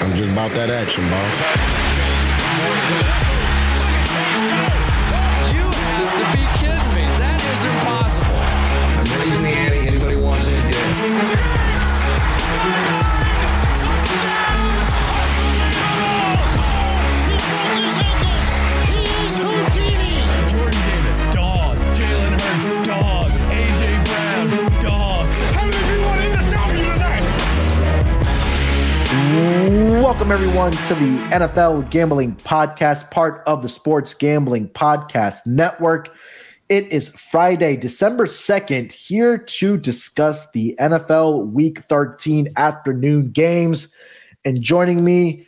I'm just about that action, boss. Welcome, everyone, to the NFL Gambling Podcast, part of the Sports Gambling Podcast Network. It is Friday, December 2nd, here to discuss the NFL Week 13 afternoon games. And joining me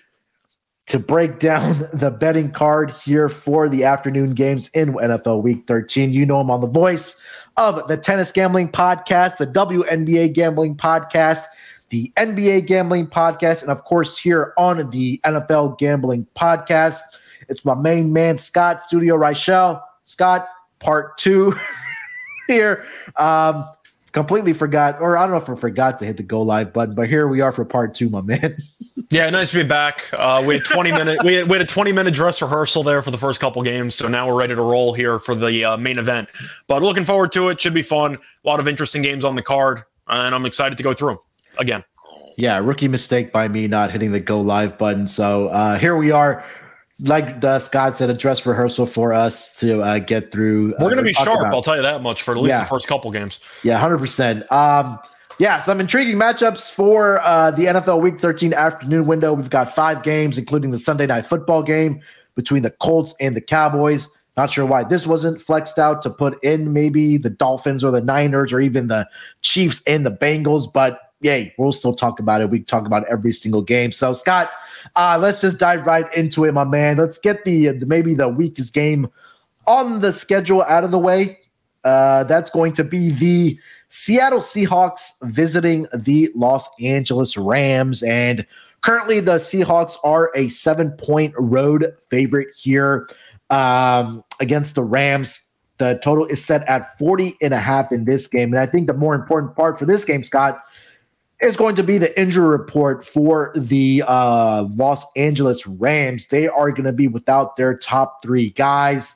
to break down the betting card here for the afternoon games in NFL Week 13, you know him on the voice of the Tennis Gambling Podcast, the WNBA Gambling Podcast, the NBA Gambling Podcast, and of course, here on the NFL Gambling Podcast. It's my main man, Scott Studio Reichel. Scott, part two here. Um, completely forgot, or I don't know if I forgot to hit the go live button, but here we are for part two, my man. Yeah, nice to be back. Uh, we had 20 minute we had, we had a 20 minute dress rehearsal there for the first couple games, so now we're ready to roll here for the uh, main event. But looking forward to it. Should be fun. A lot of interesting games on the card, and I'm excited to go through them again. yeah, rookie mistake by me not hitting the go live button. So uh, here we are. Like uh, Scott said, a dress rehearsal for us to uh, get through. We're going to uh, be sharp. about. I'll tell you that much for at least Yeah. the first couple games. Yeah, hundred percent. Um, yeah, some intriguing matchups for uh, the NFL Week 13 afternoon window. We've got five games, including the Sunday night football game between the Colts and the Cowboys. Not sure why this wasn't flexed out to put in maybe the Dolphins or the Niners or even the Chiefs and the Bengals, but yay, we'll still talk about it. We talk about every single game. So, Scott, uh, let's just dive right into it, my man. Let's get the, maybe the weakest game on the schedule out of the way. Uh, that's going to be the Seattle Seahawks visiting the Los Angeles Rams. And currently, the Seahawks are a seven point road favorite here um, against the Rams. The total is set at 40 and a half in this game. And I think the more important part for this game, Scott, is going to be the injury report for the uh, Los Angeles Rams. They are going to be without their top three guys.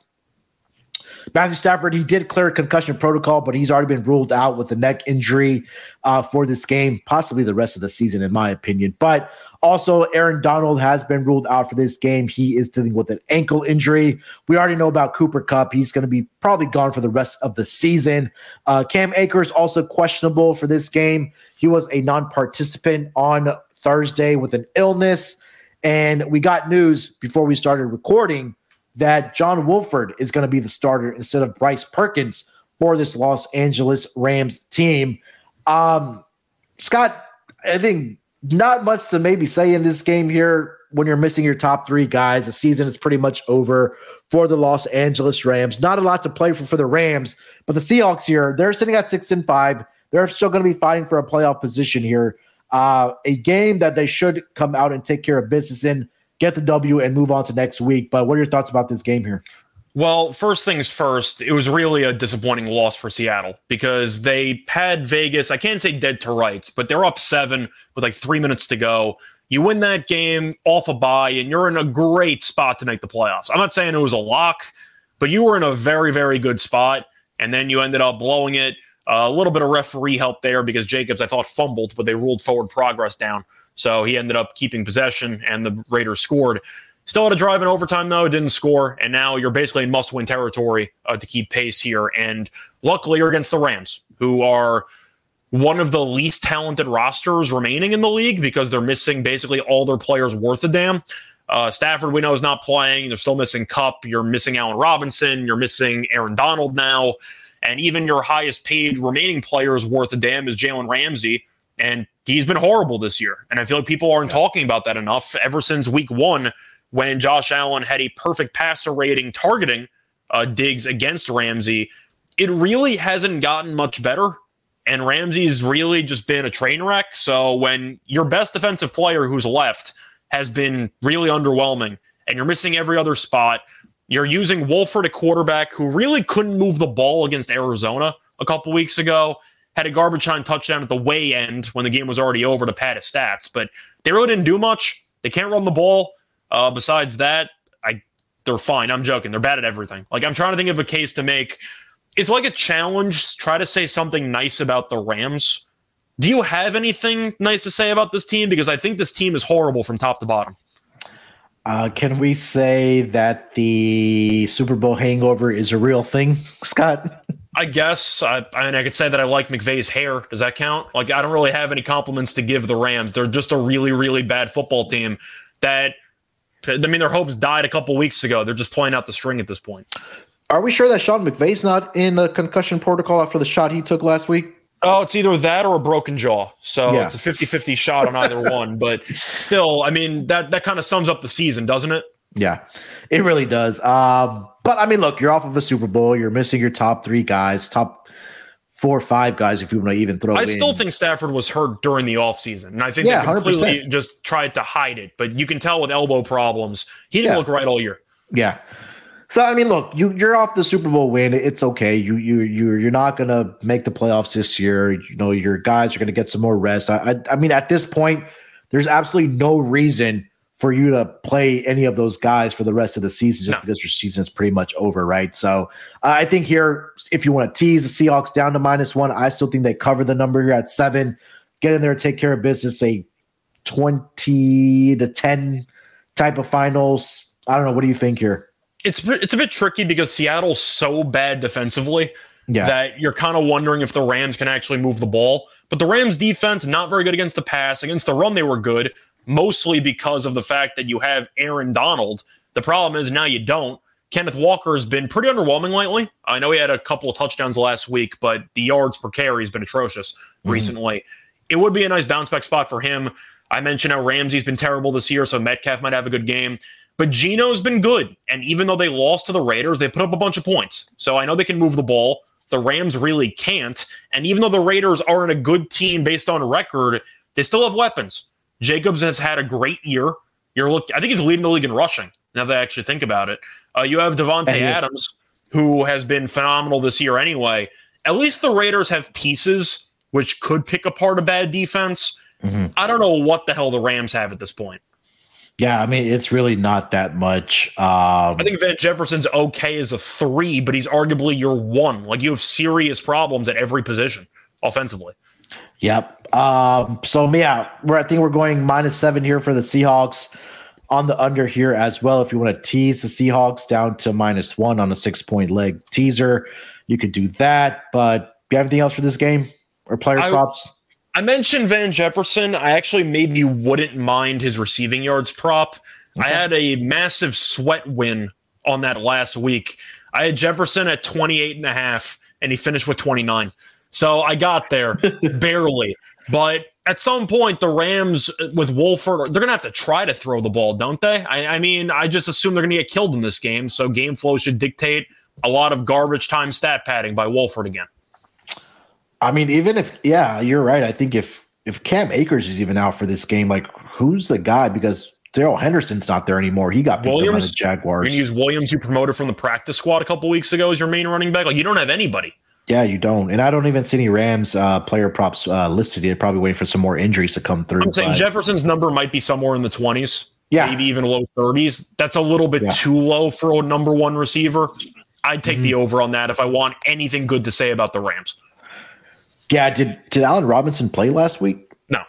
Matthew Stafford, he did clear concussion protocol, but he's already been ruled out with a neck injury uh, for this game, possibly the rest of the season, in my opinion. But also, Aaron Donald has been ruled out for this game. He is dealing with an ankle injury. We already know about Cooper Kupp. He's going to be probably gone for the rest of the season. Uh, Cam Akers also questionable for this game. He was a non participant on Thursday with an illness. And we got news before we started recording that John Wolford is going to be the starter instead of Bryce Perkins for this Los Angeles Rams team. Um, Scott, I think not much to maybe say in this game here when you're missing your top three guys. The season is pretty much over for the Los Angeles Rams. Not a lot to play for for the Rams, but the Seahawks here, they're sitting at six and five. They're still going to be fighting for a playoff position here. Uh, a game that they should come out and take care of business in, get the W, and move on to next week. But what are your thoughts about this game here? Well, first things first, it was really a disappointing loss for Seattle because they had Vegas, I can't say dead to rights, but they're up seven with like three minutes to go. You win that game off a bye, and you're in a great spot to make the playoffs. I'm not saying it was a lock, but you were in a very, very good spot. And then you ended up blowing it. a little bit of referee help there because Jacobs, I thought, fumbled, but they ruled forward progress down. So he ended up keeping possession, and the Raiders scored. Still had a drive in overtime, though, didn't score. And now you're basically in must win territory uh, to keep pace here. And luckily, you're against the Rams, who are one of the least talented rosters remaining in the league because they're missing basically all their players worth a damn. Uh, Stafford, we know, is not playing. They're still missing Kupp. You're missing Allen Robinson. You're missing Aaron Donald now. And even your highest paid remaining players worth a damn is Jalen Ramsey, And he's been horrible this year. And I feel like people aren't talking about that enough ever since week one when Josh Allen had a perfect passer rating targeting uh, Diggs against Ramsey. It really hasn't gotten much better. And Ramsey's really just been a train wreck. So when your best defensive player who's left has been really underwhelming and you're missing every other spot, you're using Wolford, a quarterback who really couldn't move the ball against Arizona a couple weeks ago. Had a garbage time touchdown at the way end when the game was already over to pad his stats, but they really didn't do much. They can't run the ball. Uh, besides that, I they're fine. I'm joking. They're bad at everything. Like I'm trying to think of a case to make. It's like a challenge. Try to say something nice about the Rams. Do you have anything nice to say about this team? Because I think this team is horrible from top to bottom. Uh, can we say that the Super Bowl hangover is a real thing, Scott? I guess I, I mean I could say that I like McVay's hair. Does that count? Like I don't really have any compliments to give the Rams. They're just a really really bad football team. That I mean their hopes died a couple weeks ago. They're just playing out the string at this point. Are we sure that Sean McVay's not in the concussion protocol after the shot he took last week? Oh, it's either that or a broken jaw. So Yeah. it's a 50-50 shot on either one. But still, I mean that that kind of sums up the season, doesn't it? Yeah, it really does. Um, but I mean, look, you're off of a Super Bowl. You're missing your top three guys, top four or five guys, if you want to even throw. I in. I still think Stafford was hurt during the offseason. And I think Yeah, they completely 100%. just tried to hide it. But you can tell with elbow problems, he didn't Yeah. look right all year. Yeah. So I mean, look, you you're off the Super Bowl win. It's okay. You you you you're not gonna make the playoffs this year. You know your guys are gonna get some more rest. I I, I mean, at this point, there's absolutely no reason for you to play any of those guys for the rest of the season just No. because your season is pretty much over, right? So uh, I think here, if you want to tease the Seahawks down to minus one, I still think they cover the number here at seven. Get in there take care of business. A twenty to ten type of finals. I don't know. What do you think here? It's it's a bit tricky because Seattle's so bad defensively Yeah. that you're kind of wondering if the Rams can actually move the ball. But the Rams defense not very good against the pass. Against the run they were good, mostly because of the fact that you have Aaron Donald. The problem is now you don't. Kenneth Walker has been pretty underwhelming lately. I know he had a couple of touchdowns last week, but the yards per carry has been atrocious mm-hmm. recently. It would be a nice bounce back spot for him. I mentioned how Ramsey's been terrible this year, so Metcalf might have a good game. But Geno's been good. And even though they lost to the Raiders, they put up a bunch of points. So I know they can move the ball. The Rams really can't. And even though the Raiders aren't a good team based on record, they still have weapons. Jacobs has had a great year. You're look I think he's leading the league in rushing, now that I actually think about it. Uh, you have Davante And he is. Adams, who has been phenomenal this year anyway. At least the Raiders have pieces which could pick apart a bad defense. Mhm. I don't know what the hell the Rams have at this point. Yeah, I mean it's really not that much. Um, I think Van Jefferson's okay as a three, but he's arguably your one. Like you have serious problems at every position offensively. Yep. Um, so yeah, we're I think we're going minus seven here for the Seahawks on the under here as well. If you want to tease the Seahawks down to minus one on a six point leg teaser, you could do that. But do you have anything else for this game or player I- props? I mentioned Van Jefferson. I actually maybe wouldn't mind his receiving yards prop. I had a massive sweat win on that last week. I had Jefferson at 28 and a half and he finished with 29. So I got there barely. But at some point, the Rams with Wolford, they're going to have to try to throw the ball, don't they? I, I mean, I just assume they're going to get killed in this game. So game flow should dictate a lot of garbage time stat padding by Wolford again. I mean, even if yeah, you're right. I think if if Cam Akers is even out for this game, like who's the guy? Because Darrell Henderson's not there anymore. He got picked up by the Jaguars. You use Williams, you promoted from the practice squad a couple weeks ago as your main running back. Like, you don't have anybody. Yeah, you don't. And I don't even see any Rams uh, player props uh, listed yet. Probably waiting for some more injuries to come through. I'm saying but- Jefferson's number might be somewhere in the 20s, yeah, maybe even low 30s. That's a little bit Yeah. too low for a number one receiver. I'd take Mm-hmm. the over on that if I want anything good to say about the Rams. yeah. Did did Allen Robinson play last week? No.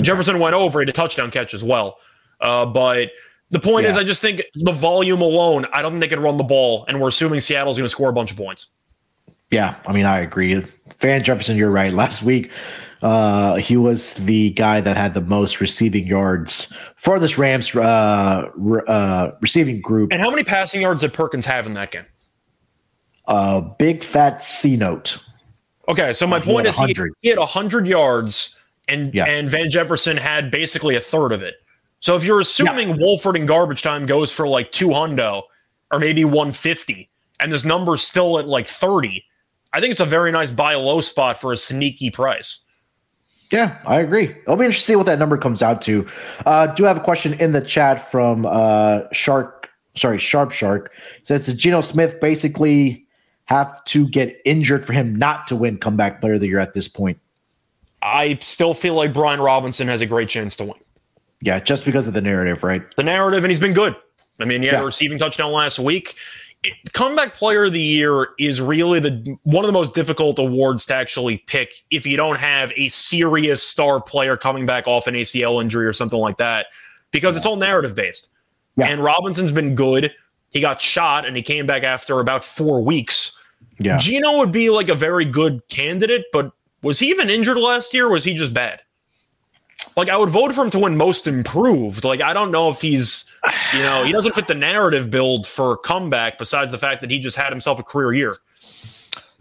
Jefferson went over, had a touchdown catch as well. Uh, but the point is, I just think the volume alone, I don't think they can run the ball, and we're assuming Seattle's going to score a bunch of points. Yeah, I mean, I agree. Van Jefferson, you're right. Last week, uh, he was the guy that had the most receiving yards for this Rams uh, re- uh, receiving group. And how many passing yards did Perkins have in that game? Uh, big fat C note. Okay, so my he point is he, 100. he had 100 yards and Yeah. and Van Jefferson had basically a third of it. So if you're assuming Wolford and garbage time goes for like 2 hundo or maybe 150 and this number's still at like 30, I think it's a very nice buy low spot for a sneaky price. Yeah, I agree. It'll be interesting to see what that number comes out to. Uh, do have a question in the chat from uh, Shark, sorry, Sharp Shark. It says, Does Geno Smith basically have to get injured for him not to win comeback player of the year at this point? I still feel like Brian Robinson has a great chance to win. Yeah, just because of the narrative, right? the narrative, and he's been good. I mean, he had Yeah. a receiving touchdown last week. Comeback player of the year is really the one of the most difficult awards to actually pick if you don't have a serious star player coming back off an ACL injury or something like that, because it's all narrative based. Yeah. And Robinson's been good. He got shot and he came back after about four weeks. Yeah. Geno would be like a very good candidate, but was he even injured last year? Or was he just bad? Like I would vote for him to win most improved. Like I don't know if he's, you know, he doesn't fit the narrative build for comeback. Besides the fact that he just had himself a career year.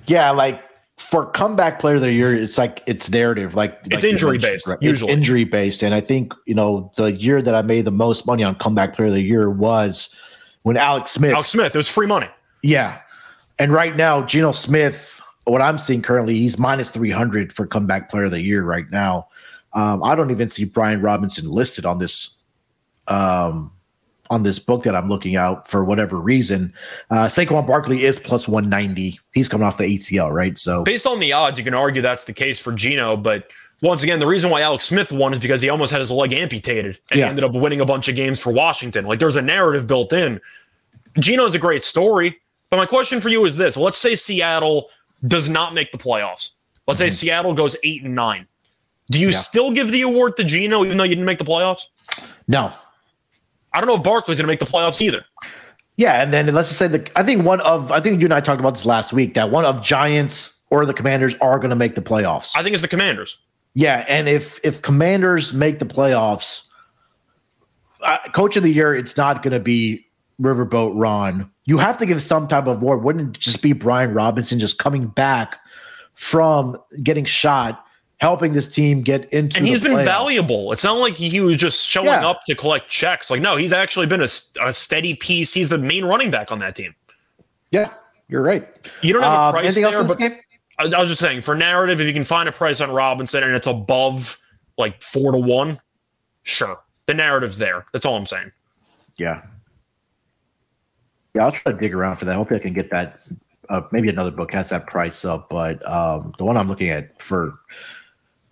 Yeah, like for comeback player of the year, it's like it's narrative. Like It's like injury based, right? It's usually. injury based. And I think, you know, the year that I made the most money on comeback player of the year was when Alex Smith Alex Smith, it was free money. Yeah. And right now, Geno Smith, what I'm seeing currently, he's minus 300 for comeback player of the year right now. Um, I don't even see Brian Robinson listed on this um, on this book that I'm looking out for whatever reason. Uh, Saquon Barkley is plus 190. He's coming off the ACL, right? So Based on the odds, you can argue that's the case for Geno. But once again, the reason why Alex Smith won is because he almost had his leg amputated and Yeah. ended up winning a bunch of games for Washington. Like there's a narrative built in. Geno's a great story. But my question for you is this: Let's say Seattle does not make the playoffs. Let's say Seattle goes eight and nine. Do you. Yeah. still give the award to Geno even though you didn't make the playoffs? no. I don't know if Barkley's going to make the playoffs either. Yeah, and then let's just say the I think one of I think you and I talked about this last week that one of Giants or the Commanders are going to make the playoffs. I think it's the Commanders. Yeah, and if if Commanders make the playoffs, uh, Coach of the Year, it's not going to be Riverboat Ron. You have to give some type of award. Wouldn't it just be Brian Robinson just coming back from getting shot, helping this team get into? and he's been playoffs? valuable. It's not like he, was just showing Yeah. up to collect checks. Like, no, he's actually been a, a, steady piece. He's the main running back on that team. Yeah, you're right. You don't have a Um, price else there, but? I, I was just saying for narrative, if you can find a price on Robinson and it's above like four to one, sure, the narrative's there. That's all I'm saying. Yeah. Yeah, I'll try to dig around for that. Hopefully, I can get that. Uh, maybe another book has that price up, but um, the one I'm looking at for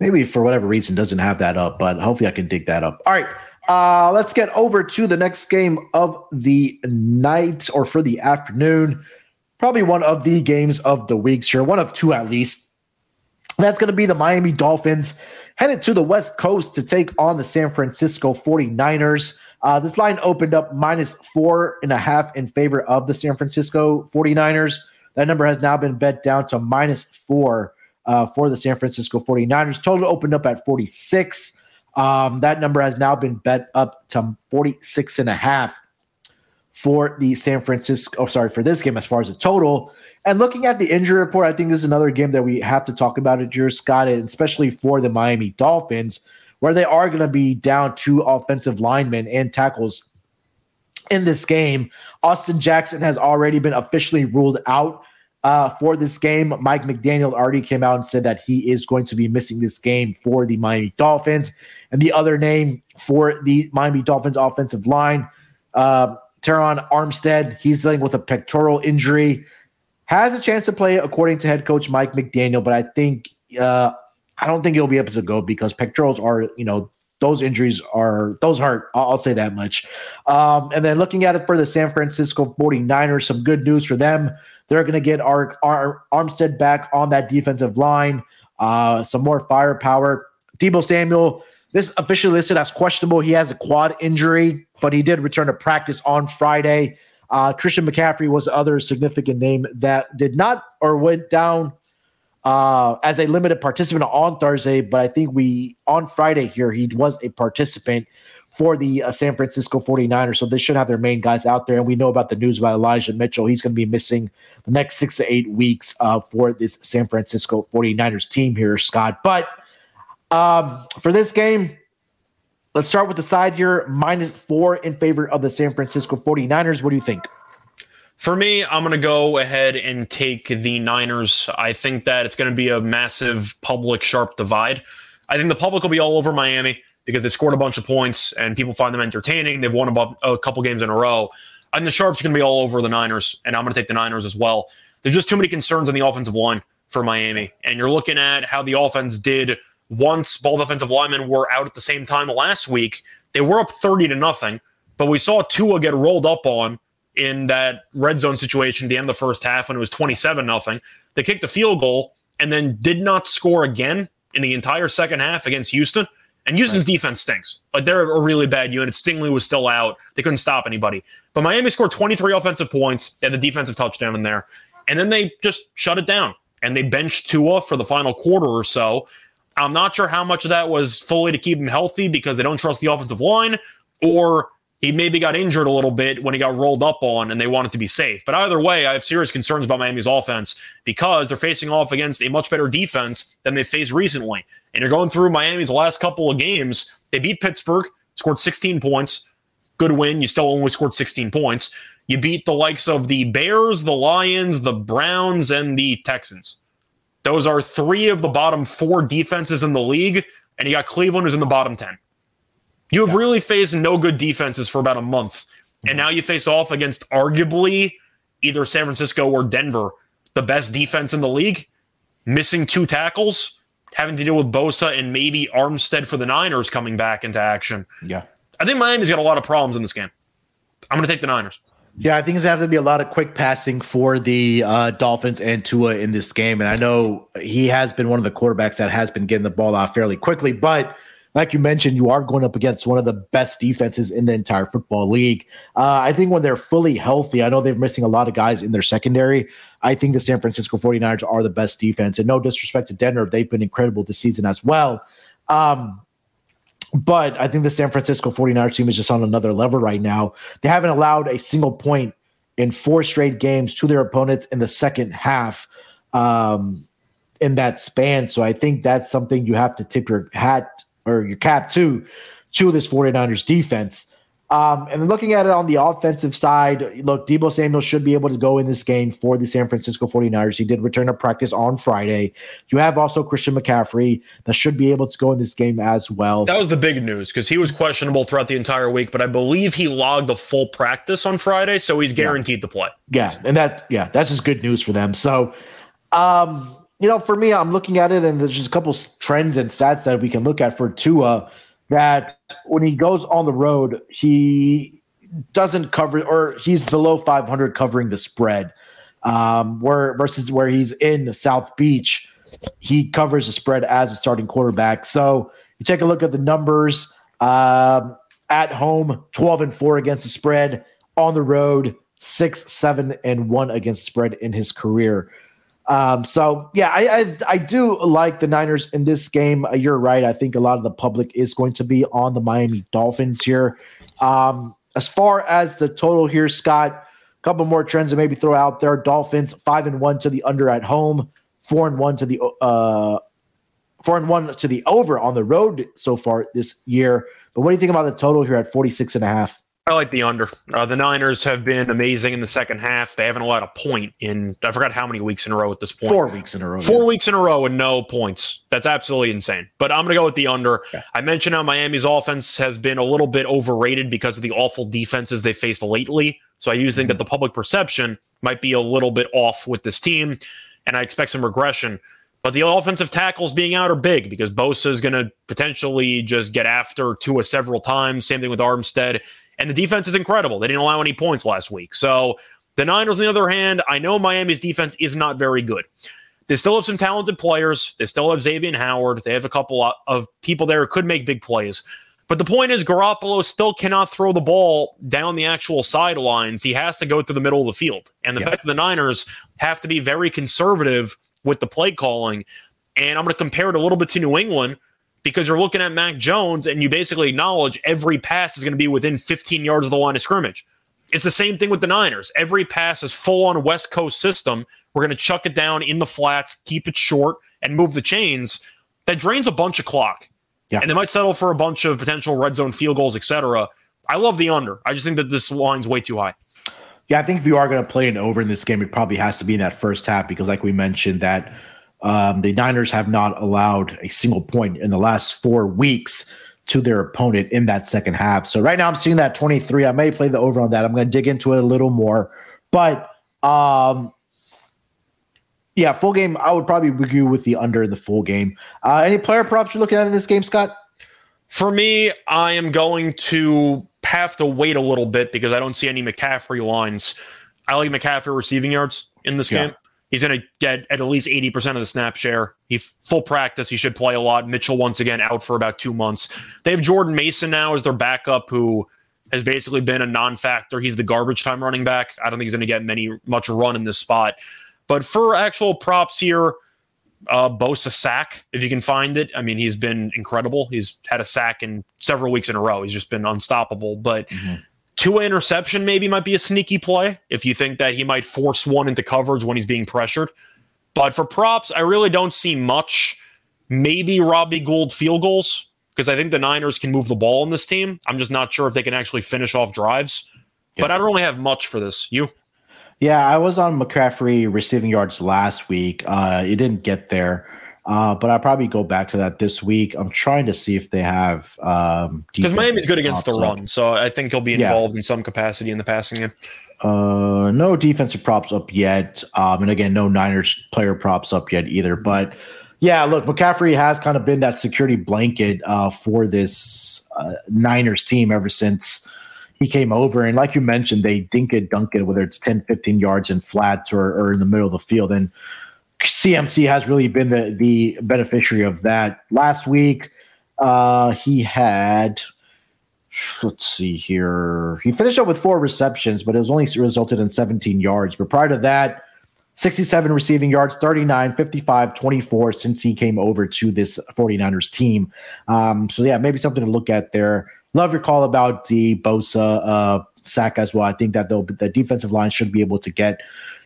maybe for whatever reason doesn't have that up. But hopefully, I can dig that up. All right, uh, let's get over to the next game of the night or for the afternoon. Probably one of the games of the weeks here, one of two at least. That's going to be the Miami Dolphins headed to the West Coast to take on the San Francisco 49ers. Uh, this line opened up minus four and a half in favor of the San Francisco 49ers. That number has now been bet down to minus four uh, for the San Francisco 49ers. Total opened up at 46. Um, that number has now been bet up to 46 and a half for the San Francisco, oh, sorry, for this game as far as the total. And looking at the injury report, I think this is another game that we have to talk about it, here, Scott, and especially for the Miami Dolphins, where they are going to be down two offensive linemen and tackles in this game. Austin Jackson has already been officially ruled out uh, for this game. Mike McDaniel already came out and said that he is going to be missing this game for the Miami Dolphins. And the other name for the Miami Dolphins offensive line, uh, Terron Armstead, he's dealing with a pectoral injury. Has a chance to play according to head coach Mike McDaniel, but I think uh, I don't think he'll be able to go because pectorals are, you know, those injuries are those hurt. I'll, say that much. Um, and then looking at it for the San Francisco 49ers, some good news for them. They're going to get our, our Armstead back on that defensive line, uh, some more firepower. Deebo Samuel, this officially listed as questionable. He has a quad injury, but he did return to practice on Friday. Uh, Christian McCaffrey was the other significant name that did not or went down uh, as a limited participant on Thursday, but I think we on Friday here he was a participant for the uh, San Francisco 49ers. So they should have their main guys out there. And we know about the news about Elijah Mitchell. He's going to be missing the next six to eight weeks uh, for this San Francisco 49ers team here, Scott. But um, for this game, let's start with the side here minus four in favor of the San Francisco 49ers. What do you think? For me, I'm going to go ahead and take the Niners. I think that it's going to be a massive public sharp divide. I think the public will be all over Miami because they've scored a bunch of points and people find them entertaining. They've won about a couple games in a row. And the sharps are going to be all over the Niners, and I'm going to take the Niners as well. There's just too many concerns on the offensive line for Miami. And you're looking at how the offense did once both offensive linemen were out at the same time last week. They were up 30 to nothing, but we saw Tua get rolled up on in that red zone situation at the end of the first half when it was 27 nothing. They kicked the field goal and then did not score again in the entire second half against Houston. And Houston's right. defense stinks. Like they're a really bad unit. Stingley was still out. They couldn't stop anybody. But Miami scored 23 offensive points. They had the defensive touchdown in there. And then they just shut it down. And they benched Tua for the final quarter or so. I'm not sure how much of that was fully to keep him healthy because they don't trust the offensive line, or he maybe got injured a little bit when he got rolled up on and they wanted to be safe. But either way, I have serious concerns about Miami's offense because they're facing off against a much better defense than they've faced recently. And you're going through Miami's last couple of games. They beat Pittsburgh, scored 16 points. Good win. You still only scored 16 points. You beat the likes of the Bears, the Lions, the Browns, and the Texans. Those are three of the bottom four defenses in the league. And you got Cleveland, who's in the bottom 10. You have really faced no good defenses for about a month. And now you face off against arguably either San Francisco or Denver, the best defense in the league, missing two tackles, having to deal with Bosa and maybe Armstead for the Niners coming back into action. Yeah. I think Miami's got a lot of problems in this game. I'm going to take the Niners. Yeah, I think it's going to have to be a lot of quick passing for the uh, Dolphins and Tua in this game. And I know he has been one of the quarterbacks that has been getting the ball out fairly quickly, but – like you mentioned, you are going up against one of the best defenses in the entire football league. Uh, I think when they're fully healthy, I know they're missing a lot of guys in their secondary. I think the San Francisco 49ers are the best defense. And no disrespect to Denver, they've been incredible this season as well. Um, but I think the San Francisco 49ers team is just on another level right now. They haven't allowed a single point in four straight games to their opponents in the second half um, in that span. So I think that's something you have to tip your hat or your cap to to this 49ers defense. Um, and then looking at it on the offensive side, look, Deebo Samuel should be able to go in this game for the San Francisco 49ers. He did return to practice on Friday. You have also Christian McCaffrey that should be able to go in this game as well. That was the big news because he was questionable throughout the entire week, but I believe he logged a full practice on Friday, so he's guaranteed yeah. to play. Yeah, and that yeah, that's just good news for them. So um you know, for me, I'm looking at it, and there's just a couple trends and stats that we can look at for Tua. That when he goes on the road, he doesn't cover, or he's below 500 covering the spread. Um, where versus where he's in South Beach, he covers the spread as a starting quarterback. So you take a look at the numbers. Um, at home, 12 and four against the spread. On the road, six, seven, and one against spread in his career. Um, so yeah, I, I, I do like the Niners in this game. Uh, you're right. I think a lot of the public is going to be on the Miami Dolphins here. Um, as far as the total here, Scott, a couple more trends to maybe throw out there. Dolphins five and one to the under at home, four and one to the uh, four and one to the over on the road so far this year. But what do you think about the total here at 46 and a half? I like the under. Uh, the Niners have been amazing in the second half. They haven't allowed a point in I forgot how many weeks in a row at this point. Four weeks in a row. Four yeah. weeks in a row and no points. That's absolutely insane. But I'm going to go with the under. Yeah. I mentioned how Miami's offense has been a little bit overrated because of the awful defenses they faced lately. So I do think that the public perception might be a little bit off with this team, and I expect some regression. But the offensive tackles being out are big because Bosa is going to potentially just get after Tua several times. Same thing with Armstead. And the defense is incredible. They didn't allow any points last week. So the Niners, on the other hand, I know Miami's defense is not very good. They still have some talented players. They still have Xavier Howard. They have a couple of people there who could make big plays. But the point is, Garoppolo still cannot throw the ball down the actual sidelines. He has to go through the middle of the field. And the yeah. fact that the Niners have to be very conservative with the play calling. And I'm going to compare it a little bit to New England because you're looking at Mac Jones and you basically acknowledge every pass is going to be within 15 yards of the line of scrimmage. It's the same thing with the Niners. Every pass is full on West Coast system. We're going to chuck it down in the flats, keep it short, and move the chains. That drains a bunch of clock. Yeah. And they might settle for a bunch of potential red zone field goals, etc. I love the under. I just think that this line's way too high. Yeah, I think if you are going to play an over in this game, it probably has to be in that first half because, like we mentioned, that um, the Niners have not allowed a single point in the last four weeks to their opponent in that second half. So right now I'm seeing that 23. I may play the over on that. I'm going to dig into it a little more, but um, yeah, full game. I would probably argue with the under in the full game. Uh, any player props you're looking at in this game, Scott? For me, I am going to have to wait a little bit because I don't see any McCaffrey lines. I like McCaffrey receiving yards in this Yeah. game. He's going to get at least 80% of the snap share. He full practice. He should play a lot. Mitchell once again out for about two months. They have Jordan Mason now as their backup, who has basically been a non-factor. He's the garbage time running back. I don't think he's going to get many much run in this spot. But for actual props here, uh, Bosa sack if you can find it. I mean, he's been incredible. He's had a sack in several weeks in a row. He's just been unstoppable. But Tua interception maybe might be a sneaky play if you think that he might force one into coverage when he's being pressured. But for props, I really don't see much. Maybe Robbie Gould field goals because I think the Niners can move the ball in this team. I'm just not sure if they can actually finish off drives. But I don't really have much for this. You? Yeah, I was on McCaffrey receiving yards last week. Uh, it didn't get there, uh, but I'll probably go back to that this week. I'm trying to see if they have um, Because defensive Miami's good against the up. run, so I think he'll be Yeah. involved in some capacity in the passing game. Uh, no defensive props up yet. Um, and again, no Niners player props up yet either. But yeah, look, McCaffrey has kind of been that security blanket uh, for this uh, Niners team ever since he came over. And like you mentioned, they dink it, dunk it, whether it's 10, 15 yards in flats or, or in the middle of the field. And CMC has really been the, the beneficiary of that. Last week, uh, he had let's see here. He finished up with four receptions, but it was only resulted in 17 yards. But prior to that, 67 receiving yards, 39, 55, 24 since he came over to this 49ers team. Um, so, yeah, maybe something to look at there. Love your call about the Bosa uh, sack as well. I think that though the defensive line should be able to get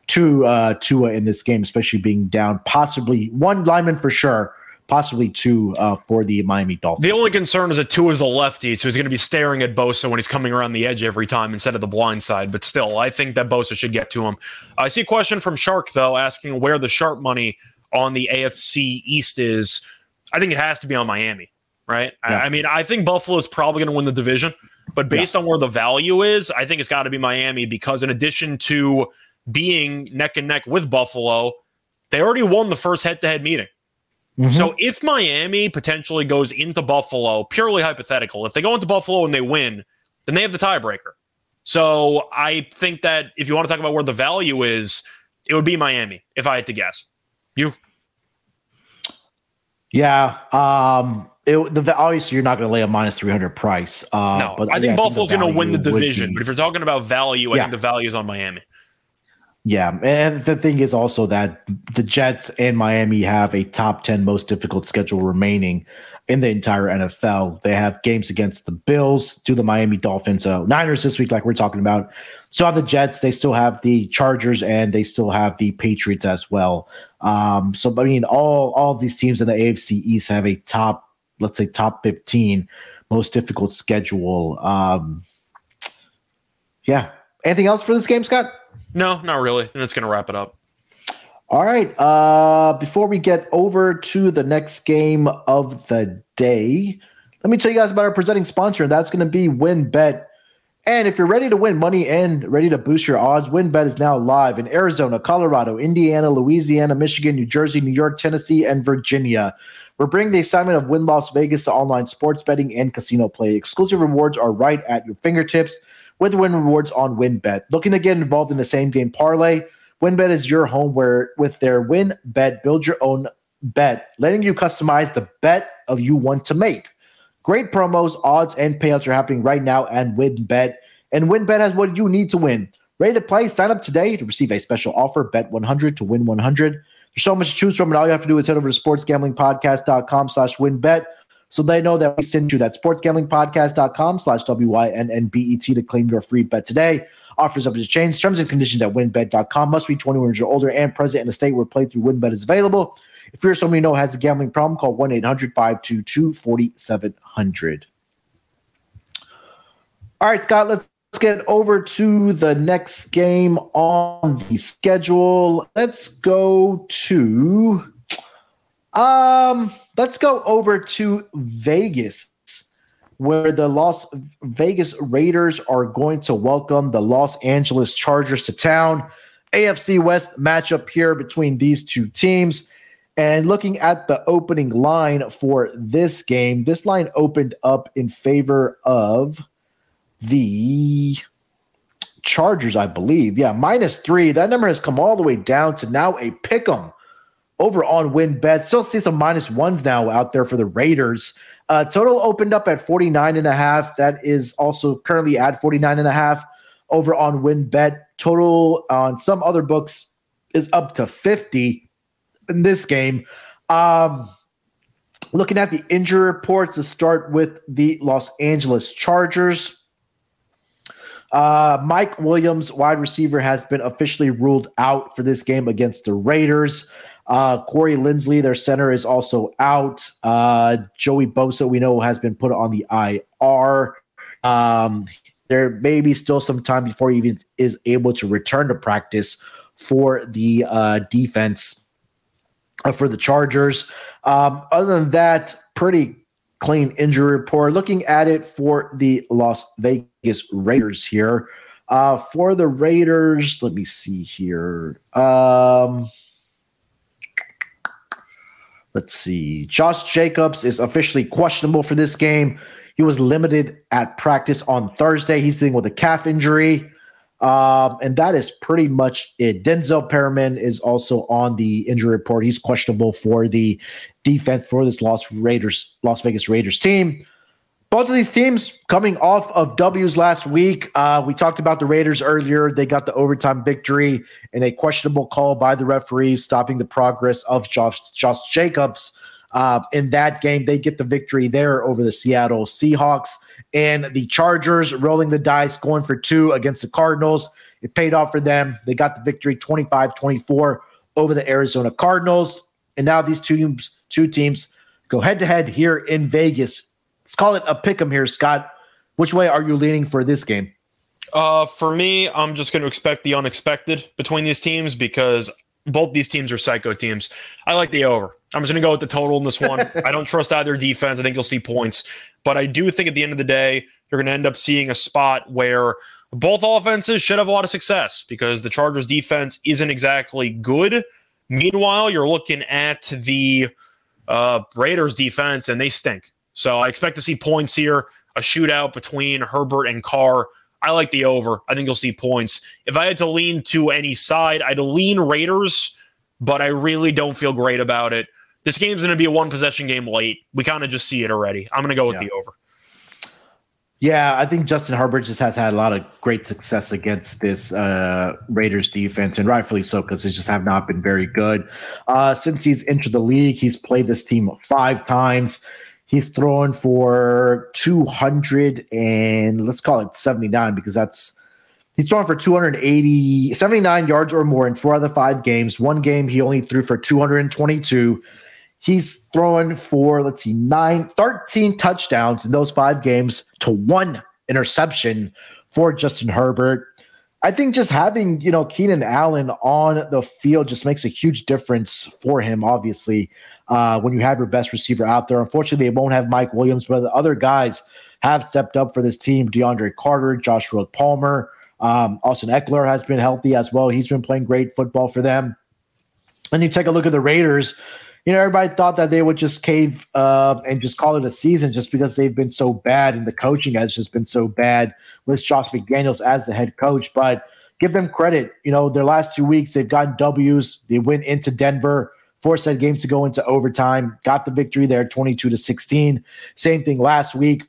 to uh, Tua in this game, especially being down possibly one lineman for sure, possibly two uh, for the Miami Dolphins. The only concern is that Tua is a lefty, so he's going to be staring at Bosa when he's coming around the edge every time instead of the blind side. But still, I think that Bosa should get to him. I see a question from Shark, though, asking where the sharp money on the AFC East is. I think it has to be on Miami, right? I- Yeah. I, mean, I think Buffalo's probably going to win the division, but based on where the value is, I think it's got to be Miami because, in addition to being neck and neck with Buffalo, they already won the first head to head meeting. Mhm. So if Miami potentially goes into Buffalo, purely hypothetical, if they go into Buffalo and they win, then they have the tiebreaker. So I think that if you want to talk about where the value is, it would be Miami, if I had to guess. You? Yeah. Um, it, the, obviously, you're not going to lay a minus 300 price. Uh, No. but I think yeah, Buffalo's going to win the division. But if you're talking about value, I Yeah. think the value is on Miami. Yeah, and the thing is also that the Jets and Miami have a top 10 most difficult schedule remaining in the entire NFL. They have games against the Bills, to the Miami Dolphins, so Niners this week, like we're talking about. Still have the Jets, they still have the Chargers, and they still have the Patriots as well. Um, so I mean, all all these teams in the AFC East have a top, let's say top 15 most difficult schedule. Um, yeah. Anything else for this game, Scott? No, not really. And that's going to wrap it up. All right. Uh, before we get over to the next game of the day, let me tell you guys about our presenting sponsor, and that's going to be WynnBET. And if you're ready to win money and ready to boost your odds, WynnBET is now live in Arizona, Colorado, Indiana, Louisiana, Michigan, New Jersey, New York, Tennessee, and Virginia. We're bringing the assignment of Wynn Las Vegas to online sports betting and casino play. Exclusive rewards are right at your fingertips with Wynn Rewards on WynnBET. Looking to get involved in the same game parlay? WynnBET is your home where with their WynnBET build your own bet, letting you customize the bet of you want to make. Great promos, odds, and payouts are happening right now and WynnBET. And WynnBET has what you need to win. Ready to play? Sign up today to receive a special offer. Bet 100 to win 100. There's so much to choose from, and all you have to do is head over to sportsgamblingpodcast.com slash wynnbet. So they know that we sent you that sportsgamblingpodcast.com slash W-Y-N-N-B-E-T to claim your free bet today. Offers up to change. Terms and conditions at wynnbet.com. Must be 21 years or older and present in a state where playthrough WynnBET is available. If you're someone you know has a gambling problem, call 1-800-522-4700. All right, Scott, let's get over to the next game on the schedule. Let's go to um let's go over to Vegas where the Las Vegas Raiders are going to welcome the Los Angeles Chargers to town. AFC West matchup here between these two teams. And looking at the opening line for this game, this line opened up in favor of the Chargers, I believe. Yeah, minus three. That number has come all the way down to now a pick 'em over on WynnBET. Still see some minus ones now out there for the Raiders. Uh, total opened up at 49 and a half. That is also currently at 49 and a half over on WynnBET. Total on some other books is up to 50 in this game. Um, looking at the injury reports to start with the Los Angeles Chargers. Uh, Mike Williams, wide receiver, has been officially ruled out for this game against the Raiders. Uh, Corey Linsley, their center, is also out. Uh, Joey Bosa, we know, has been put on the IR. Um, there may be still some time before he even is able to return to practice for the uh, defense uh, for the Chargers. Um, other than that, pretty clean injury report. Looking at it for the Las Vegas Raiders here. Uh, for the Raiders, let me see here. Um, let's see. Josh Jacobs is officially questionable for this game. He was limited at practice on Thursday. He's dealing with a calf injury. Um, and that is pretty much it. Denzel Perryman is also on the injury report. He's questionable for the defense for this Las Raiders, Las Vegas Raiders team. Both of these teams coming off of W's last week. Uh, we talked about the Raiders earlier. They got the overtime victory in a questionable call by the referees, stopping the progress of Josh, Josh Jacobs. Uh, in that game, they get the victory there over the Seattle Seahawks and the Chargers rolling the dice, going for two against the Cardinals. It paid off for them. They got the victory 25 24 over the Arizona Cardinals. And now these two two teams go head to head here in Vegas. Let's call it a pick 'em here, Scott. Which way are you leaning for this game? Uh, for me, I'm just going to expect the unexpected between these teams because both these teams are psycho teams. I like the over. I'm just going to go with the total in this one. I don't trust either defense. I think you'll see points. But I do think at the end of the day, you're going to end up seeing a spot where both offenses should have a lot of success because the Chargers defense isn't exactly good. Meanwhile, you're looking at the uh, Raiders defense and they stink. So I expect to see points here, a shootout between Herbert and Carr. I like the over. I think you'll see points. If I had to lean to any side, I'd lean Raiders, but I really don't feel great about it. This game's going to be a one possession game late. We kind of just see it already. I'm going to go with Yeah. the over. Yeah, I think Justin Herbert just has had a lot of great success against this uh, Raiders defense, and rightfully so because they just have not been very good. Uh, since he's entered the league, he's played this team five times. He's thrown for 200 and let's call it 79 because that's he's thrown for 280, 79 yards or more in four out of the five games. One game he only threw for 222. He's thrown for, let's see, nine, 13 touchdowns in those five games to one interception for Justin Herbert. I think just having, you know, Keenan Allen on the field just makes a huge difference for him, obviously, uh, when you have your best receiver out there. Unfortunately, they won't have Mike Williams, but the other guys have stepped up for this team. DeAndre Carter, Joshua Palmer, um, Austin Ekeler has been healthy as well. He's been playing great football for them. And you take a look at the Raiders, you know, everybody thought that they would just cave uh, and just call it a season just because they've been so bad and the coaching has just been so bad with Josh McDaniels as the head coach. But give them credit. You know, their last two weeks, they've gotten W's. They went into Denver, forced that game to go into overtime, got the victory there 22 to 16. Same thing last week,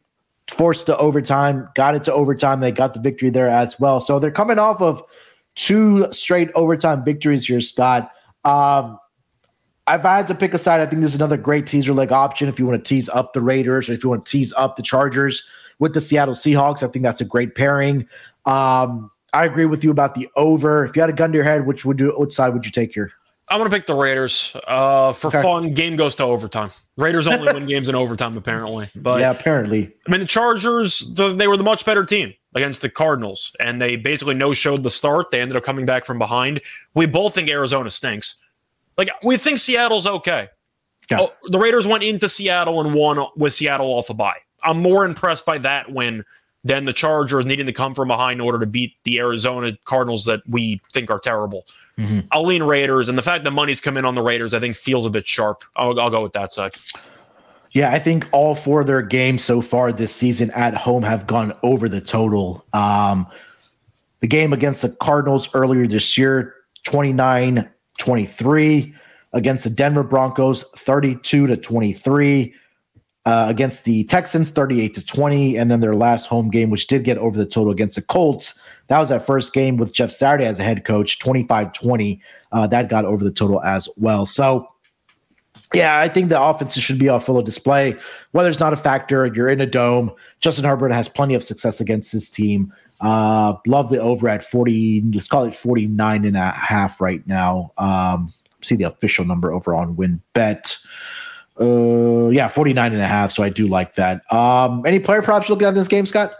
forced to overtime, got it to overtime. They got the victory there as well. So they're coming off of two straight overtime victories here, Scott. Um, if I had to pick a side, I think this is another great teaser leg option. If you want to tease up the Raiders or if you want to tease up the Chargers with the Seattle Seahawks, I think that's a great pairing. Um, I agree with you about the over. If you had a gun to your head, which would you, which side would you take here? I'm gonna pick the Raiders. Uh, for Okay. fun, game goes to overtime. Raiders only win games in overtime, apparently. But yeah, apparently. I mean, the Chargers, the, they were the much better team against the Cardinals, and they basically no showed the start. They ended up coming back from behind. We both think Arizona stinks. Like we think Seattle's okay. Yeah. Oh, the Raiders went into Seattle and won with Seattle off a bye. I'm more impressed by that win than the Chargers needing to come from behind in order to beat the Arizona Cardinals that we think are terrible. Mhm. I'll lean Raiders, and the fact that money's come in on the Raiders, I think, feels a bit sharp. I'll, I'll go with that side. Yeah, I think all four of their games so far this season at home have gone over the total. Um, the game against the Cardinals earlier this year, 29 23. Against the Denver Broncos, 32 to 23. Uh, against the Texans, 38 to 20. And then their last home game, which did get over the total against the Colts, that was that first game with Jeff Saturday as a head coach, 25 20. Uh, that got over the total as well. So, yeah, I think the offenses should be on full display. Weather's not a factor. You're in a dome. Justin Herbert has plenty of success against his team. Uh, love the over at 40, let's call it 49 and a half right now. Um, see the official number over on win bet. Uh, yeah, 49 and a half. So I do like that. Um, any player props you're looking at this game, Scott?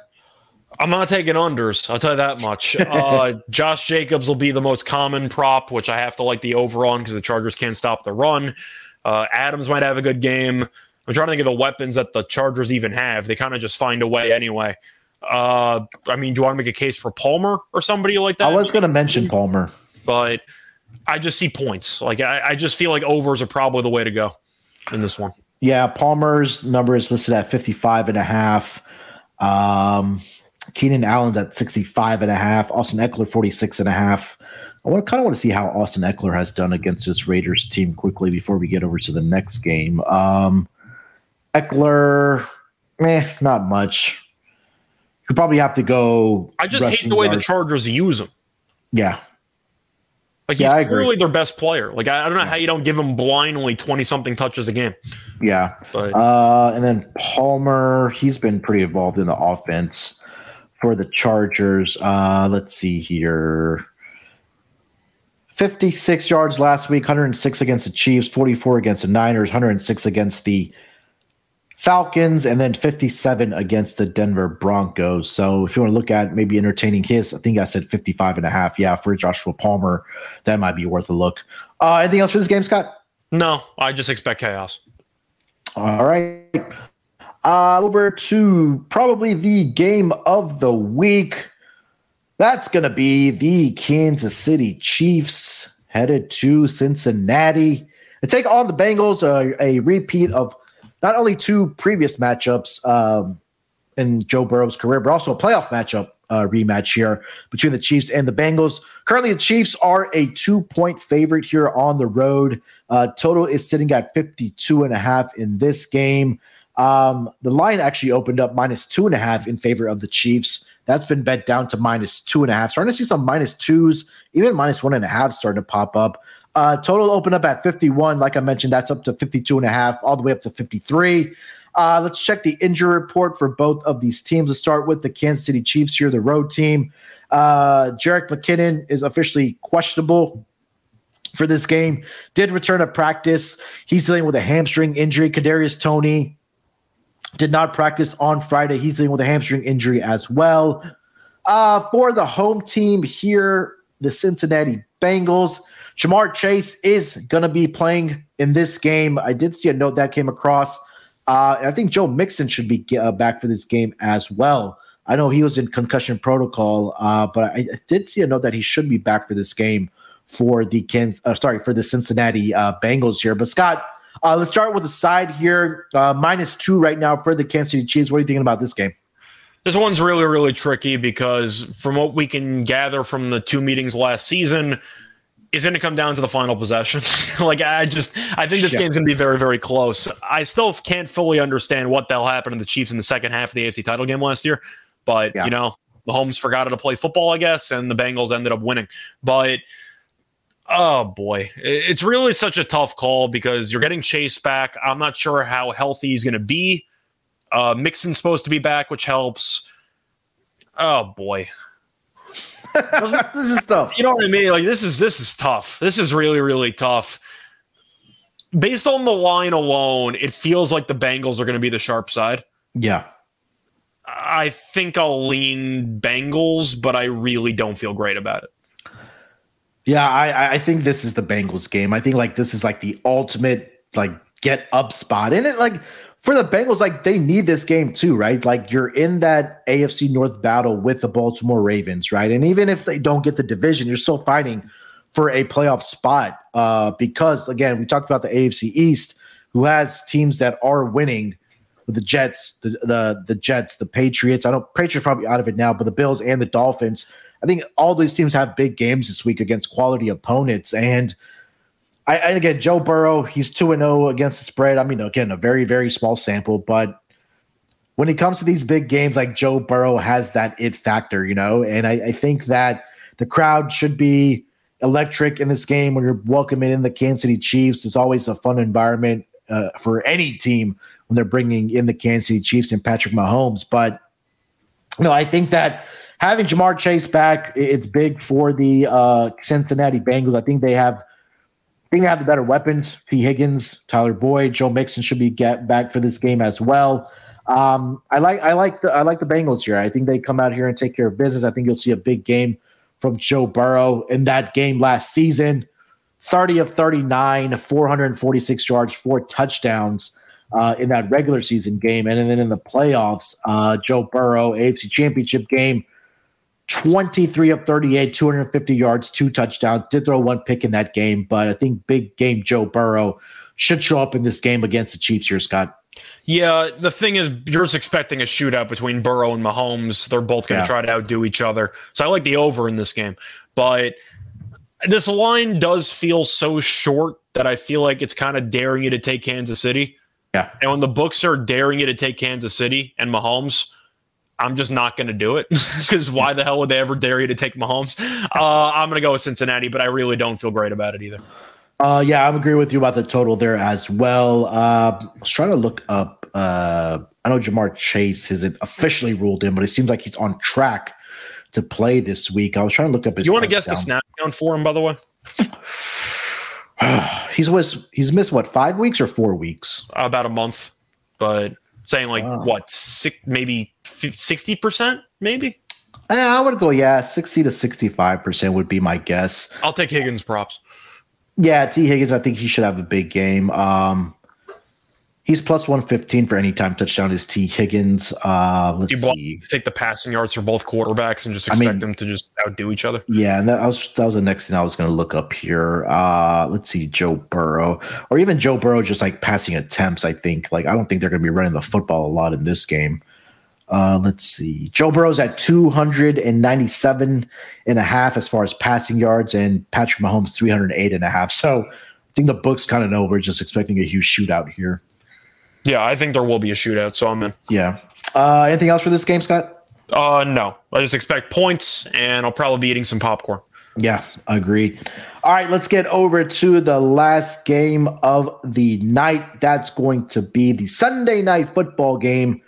I'm not taking unders. I'll tell you that much. Uh, Josh Jacobs will be the most common prop, which I have to like the over on because the Chargers can't stop the run. Uh, Adams might have a good game. I'm trying to think of the weapons that the Chargers even have. They kind of just find a way anyway. Uh, I mean, do you want to make a case for Palmer or somebody like that? I was going to mention Palmer. but I just see points. Like I, I just feel like overs are probably the way to go in this one. Yeah, Palmer's number is listed at 55 and a half. Um, Keenan Allen's at 65 and a half. Austin Ekeler 46 and a half. I want to kind of want to see how Austin Ekeler has done against this Raiders team quickly before we get over to the next game. Um, Ekeler, eh, not much. You probably have to go. I just hate the way the. Chargers use him. Yeah, Like Yeah, he's clearly their best player. Like I, I don't know how you don't give him blindly 20 something touches a game. yeah. But Uh, and then Palmer, he's been pretty involved in the offense for the Chargers. Uh, let's see here. 56 yards last week, 106 against the Chiefs, 44 against the Niners, 106 against the Falcons, and then 57 against the Denver Broncos. So if you want to look at maybe entertaining his, I think I said 55 and a half. Yeah, for Joshua Palmer, that might be worth a look. Uh, anything else for this game, Scott? no, I just expect chaos. All right. Uh, over to probably the game of the week. That's going to be the Kansas City Chiefs headed to Cincinnati to take on the Bengals, uh, a repeat of not only two previous matchups um, in Joe Burrow's career, but also a playoff matchup uh, rematch here between the Chiefs and the Bengals. Currently, the Chiefs are a two point favorite here on the road. Uh, total is sitting at 52 and a half in this game. Um, the line actually opened up minus two and a half in favor of the Chiefs. That's been bet down to minus two and a half. Starting to see some minus twos, even minus one and a half starting to pop up. Uh, total opened up at 51. Like I mentioned, that's up to 52 and a half, all the way up to 53. Uh, let's check the injury report for both of these teams. Let's start with the Kansas City Chiefs here, the road team. Uh, Jerick McKinnon is officially questionable for this game. Did return to practice. He's dealing with a hamstring injury. Kadarius Toney did not practice on Friday. He's dealing with a hamstring injury as well. Uh, for the home team here, the Cincinnati Bengals, Ja'Marr Chase is going to be playing in this game. I did see a note that came across. Uh, I think Joe Mixon should be uh, back for this game as well. I know he was in concussion protocol, uh, but I, I did see a note that he should be back for this game for the Kansas, uh, sorry, for the Cincinnati uh, Bengals here. But Scott, uh, let's start with the side here. Minus two right now for the Kansas City Chiefs. What are you thinking about this game? This one's really, really tricky because from what we can gather from the two meetings last season, it's going to come down to the final possession. like I just, I think this Yeah. game's going to be very, very close. I still can't fully understand what the hell happened to the Chiefs in the second half of the AFC title game last year, but Yeah. you know, Mahomes forgot how to play football, I guess, and the Bengals ended up winning. But Oh boy, it's really such a tough call because you're getting Chase back. I'm not sure how healthy he's going to be. Uh, Mixon's supposed to be back, which helps. Oh boy, this is tough. you know what I mean? Like this is this is tough. This is really really tough. Based on the line alone, it feels like the Bengals are going to be the sharp side. Yeah. I think I'll lean Bengals, but I really don't feel great about it. Yeah, I, I think this is the Bengals game. I think like this is like the ultimate like get up spot. in it like for the Bengals, like they need this game too, right? Like you're in that AFC North battle with the Baltimore Ravens, right? And even if they don't get the division, you're still fighting for a playoff spot. Uh, because again, we talked about the AFC East, who has teams that are winning with the Jets, the the the Jets, the Patriots. I don't Patriots probably out of it now, but the Bills and the Dolphins. I think all these teams have big games this week against quality opponents. And I, I again, Joe Burrow, he's 2 and 0 against the spread. I mean, again, a very, very small sample, but when it comes to these big games, like Joe Burrow has that it factor, you know, and I, I think that the crowd should be electric in this game when you're welcoming in the Kansas City Chiefs. It's always a fun environment uh, for any team when they're bringing in the Kansas City Chiefs and Patrick Mahomes. But you know, I think that having Ja'Marr Chase back, it's big for the uh, Cincinnati Bengals. I think they have, They have the better weapons. Tee Higgins, Tyler Boyd, Joe Mixon should be get back for this game as well. Um, I like, I like the, I like the Bengals here. I think they come out here and take care of business. I think you'll see a big game from Joe Burrow in that game last season. 30 of 39, 446 yards, four touchdowns uh, in that regular season game. And then in the playoffs, uh, Joe Burrow, AFC Championship game, 23 of 38, 250 yards, two touchdowns. Did throw one pick in that game, but I think big game Joe Burrow should show up in this game against the Chiefs here, Scott. Yeah, the thing is, you're just expecting a shootout between Burrow and Mahomes. They're both going to Yeah. try to outdo each other. So I like the over in this game. But this line does feel so short that I feel like it's kind of daring you to take Kansas City. Yeah. And when the books are daring you to take Kansas City and Mahomes, I'm just not going to do it because why the hell would they ever dare you to take Mahomes? Uh, I'm going to go with Cincinnati, but I really don't feel great about it either. Uh, yeah, I'm agreeing with you about the total there as well. Uh, I was trying to look up. Uh, I know Ja'Marr Chase isn't officially ruled in, but it seems like he's on track to play this week. I was trying to look up his. You want to guess the snap count for him, by the way? He's was he's missed what five weeks or four weeks? about a month, but saying like Wow. what six, maybe sixty percent, maybe. I would go yeah, sixty to sixty-five percent would be my guess. I'll take Higgins props. Yeah, Tee Higgins, I think he should have a big game. Um, he's plus one fifteen for any time touchdown. Is Tee Higgins? Uh, let's you see. take the passing yards for both quarterbacks and just I expect mean- them to just outdo each other? Yeah, and that was that was the next thing I was going to look up here. Uh, let's see, Joe Burrow, or even Joe Burrow, just like passing attempts. I think like I don't think they're going to be running the football a lot in this game. Uh, let's see, Joe Burrow's at 297 and a half as far as passing yards, and Patrick Mahomes 308 and a half. So I think the books kind of know we're just expecting a huge shootout here. Yeah, I think there will be a shootout, so I'm in. Yeah. Uh, anything else for this game, Scott? Uh, no, I just expect points, and I'll probably be eating some popcorn. Yeah, agreed. All right, let's get over to the last game of the night. That's going to be the Sunday night football game